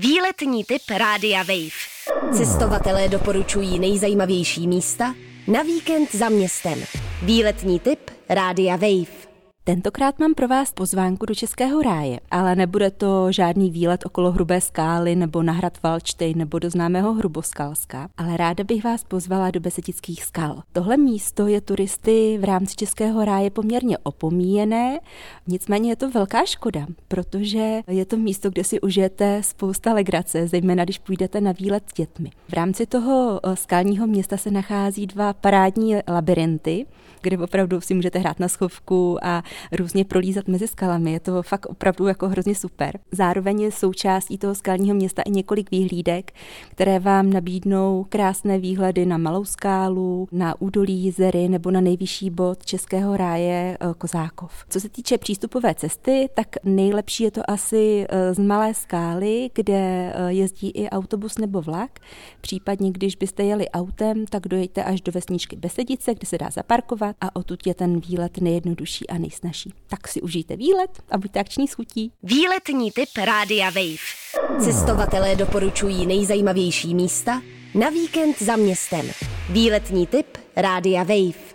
Výletní typ Rádia Wave. Cestovatelé doporučují nejzajímavější místa na víkend za městem. Výletní typ Rádia Wave. Tentokrát mám pro vás pozvánku do Českého ráje, ale nebude to žádný výlet okolo Hrubé skály nebo na hrad Valčtej nebo do známého Hruboskalska, ale ráda bych vás pozvala do Besetických skal. Tohle místo je turisty v rámci Českého ráje poměrně opomíjené, nicméně je to velká škoda, protože je to místo, kde si užijete spousta legrace, zejména když půjdete na výlet s dětmi. V rámci toho eh, skalního města se nachází dva parádní labirinty, kde opravdu si můžete hrát na schovku a různě prolízat mezi skalami. Je to fakt opravdu jako hrozně super. Zároveň je součástí toho skalního města i několik výhlídek, které vám nabídnou krásné výhledy na Malou skálu, na údolí Jizery nebo na nejvyšší bod Českého ráje eh, Kozákov. Co se týče přístupové cesty, tak nejlepší je to asi eh, z Malé skály, kde eh, jezdí i autobus nebo vlak. Případně, když byste jeli autem, tak dojďte až do vesničky Besedice, kde se dá zaparkovat a odtud je ten výlet nejjednodušší a nejsnažší snaží. Tak si užijte výlet a buďte akční schutí. Výletní typ Rádia Wave. Cestovatelé doporučují nejzajímavější místa na víkend za městem. Výletní typ Rádia Wave.